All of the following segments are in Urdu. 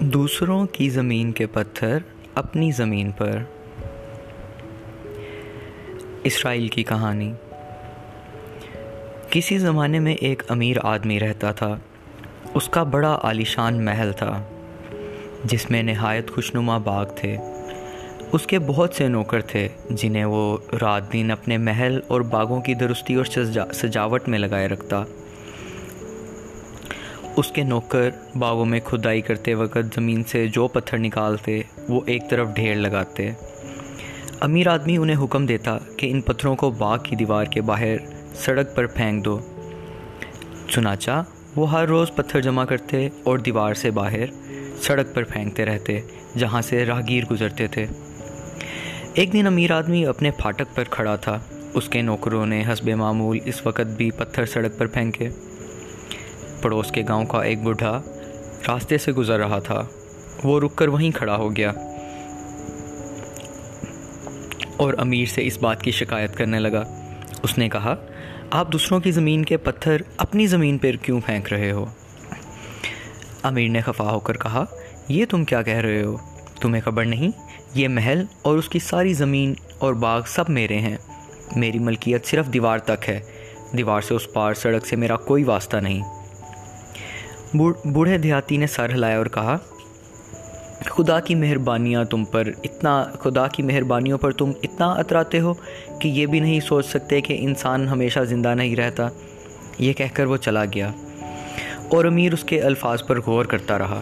دوسروں کی زمین کے پتھر اپنی زمین پر۔ اسرائیل کی کہانی۔ کسی زمانے میں ایک امیر آدمی رہتا تھا۔ اس کا بڑا عالیشان محل تھا، جس میں نہایت خوشنما باغ تھے۔ اس کے بہت سے نوکر تھے، جنہیں وہ رات دن اپنے محل اور باغوں کی درستی اور سجاوٹ میں لگائے رکھتا۔ اس کے نوکر باغوں میں کھدائی کرتے وقت زمین سے جو پتھر نکالتے، وہ ایک طرف ڈھیر لگاتے۔ امیر آدمی انہیں حکم دیتا کہ ان پتھروں کو باغ کی دیوار کے باہر سڑک پر پھینک دو۔ چنانچہ، وہ ہر روز پتھر جمع کرتے اور دیوار سے باہر سڑک پر پھینکتے رہتے، جہاں سے راہگیر گزرتے تھے۔ ایک دن امیر آدمی اپنے پھاٹک پر کھڑا تھا۔ اس کے نوکروں نے حسب معمول اس وقت بھی پتھر سڑک پر پھینکے۔ پڑوس کے گاؤں کا ایک بوڑھا راستے سے گزر رہا تھا۔ وہ رک کر وہیں کھڑا ہو گیا اور امیر سے اس بات کی شکایت کرنے لگا۔ اس نے کہا، آپ دوسروں کی زمین کے پتھر اپنی زمین پر کیوں پھینک رہے ہو؟ امیر نے خفا ہو کر کہا، یہ تم کیا کہہ رہے ہو؟ تمہیں خبر نہیں، یہ محل اور اس کی ساری زمین اور باغ سب میرے ہیں۔ میری ملکیت صرف دیوار تک ہے۔ دیوار سے اس پار سڑک سے میرا کوئی واسطہ نہیں۔ بوڑھے دیہاتی نے سر ہلایا اور کہا، خدا کی مہربانیاں تم پر اتنا، خدا کی مہربانیوں پر تم اتنا اتراتے ہو کہ یہ بھی نہیں سوچ سکتے کہ انسان ہمیشہ زندہ نہیں رہتا۔ یہ کہہ کر وہ چلا گیا اور امیر اس کے الفاظ پر غور کرتا رہا۔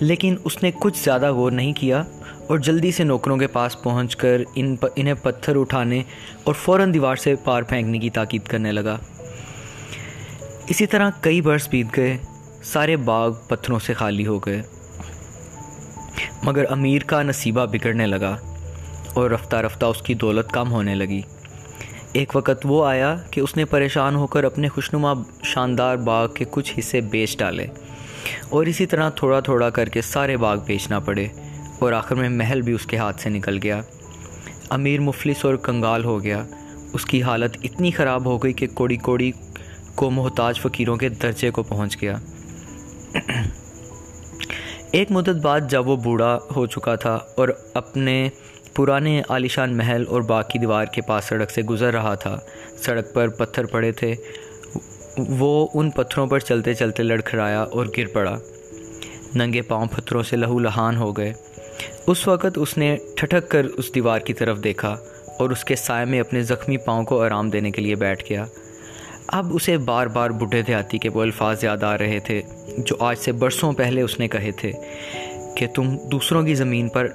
لیکن اس نے کچھ زیادہ غور نہیں کیا اور جلدی سے نوکروں کے پاس پہنچ کر ان انہیں پتھر اٹھانے اور فوراً دیوار سے پار پھینکنے کی تاکید کرنے لگا۔ اسی طرح کئی برس بیت گئے سارے باغ پتھروں سے خالی ہو گئے۔ مگر امیر کا نصیبہ بگڑنے لگا اور رفتہ رفتہ اس کی دولت کم ہونے لگی۔ ایک وقت وہ آیا کہ اس نے پریشان ہو کر اپنے خوشنما شاندار باغ کے کچھ حصے بیچ ڈالے اور اسی طرح تھوڑا تھوڑا کر کے سارے باغ بیچنا پڑے اور آخر میں محل بھی اس کے ہاتھ سے نکل گیا۔ امیر مفلس اور کنگال ہو گیا۔ اس کی حالت اتنی خراب ہو گئی کہ کوڑی کوڑی کو محتاج فقیروں کے درجے کو پہنچ گیا۔ ایک مدت بعد جب وہ بوڑھا ہو چکا تھا اور اپنے پرانے عالیشان محل اور باقی دیوار کے پاس سڑک سے گزر رہا تھا، سڑک پر پتھر پڑے تھے، وہ ان پتھروں پر چلتے چلتے لڑکھڑایا اور گر پڑا۔ ننگے پاؤں پتھروں سے لہو لہان ہو گئے۔ اس وقت اس نے ٹھٹک کر اس دیوار کی طرف دیکھا اور اس کے سائے میں اپنے زخمی پاؤں کو آرام دینے کے لیے بیٹھ گیا۔ اب اسے بار بار بڈھے دیہاتی کے وہ الفاظ یاد آ رہے تھے جو آج سے برسوں پہلے اس نے کہے تھے کہ تم دوسروں کی زمین پر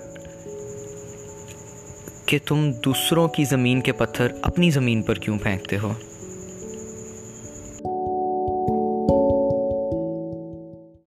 کہ تم دوسروں کی زمین کے پتھر اپنی زمین پر کیوں پھینکتے ہو؟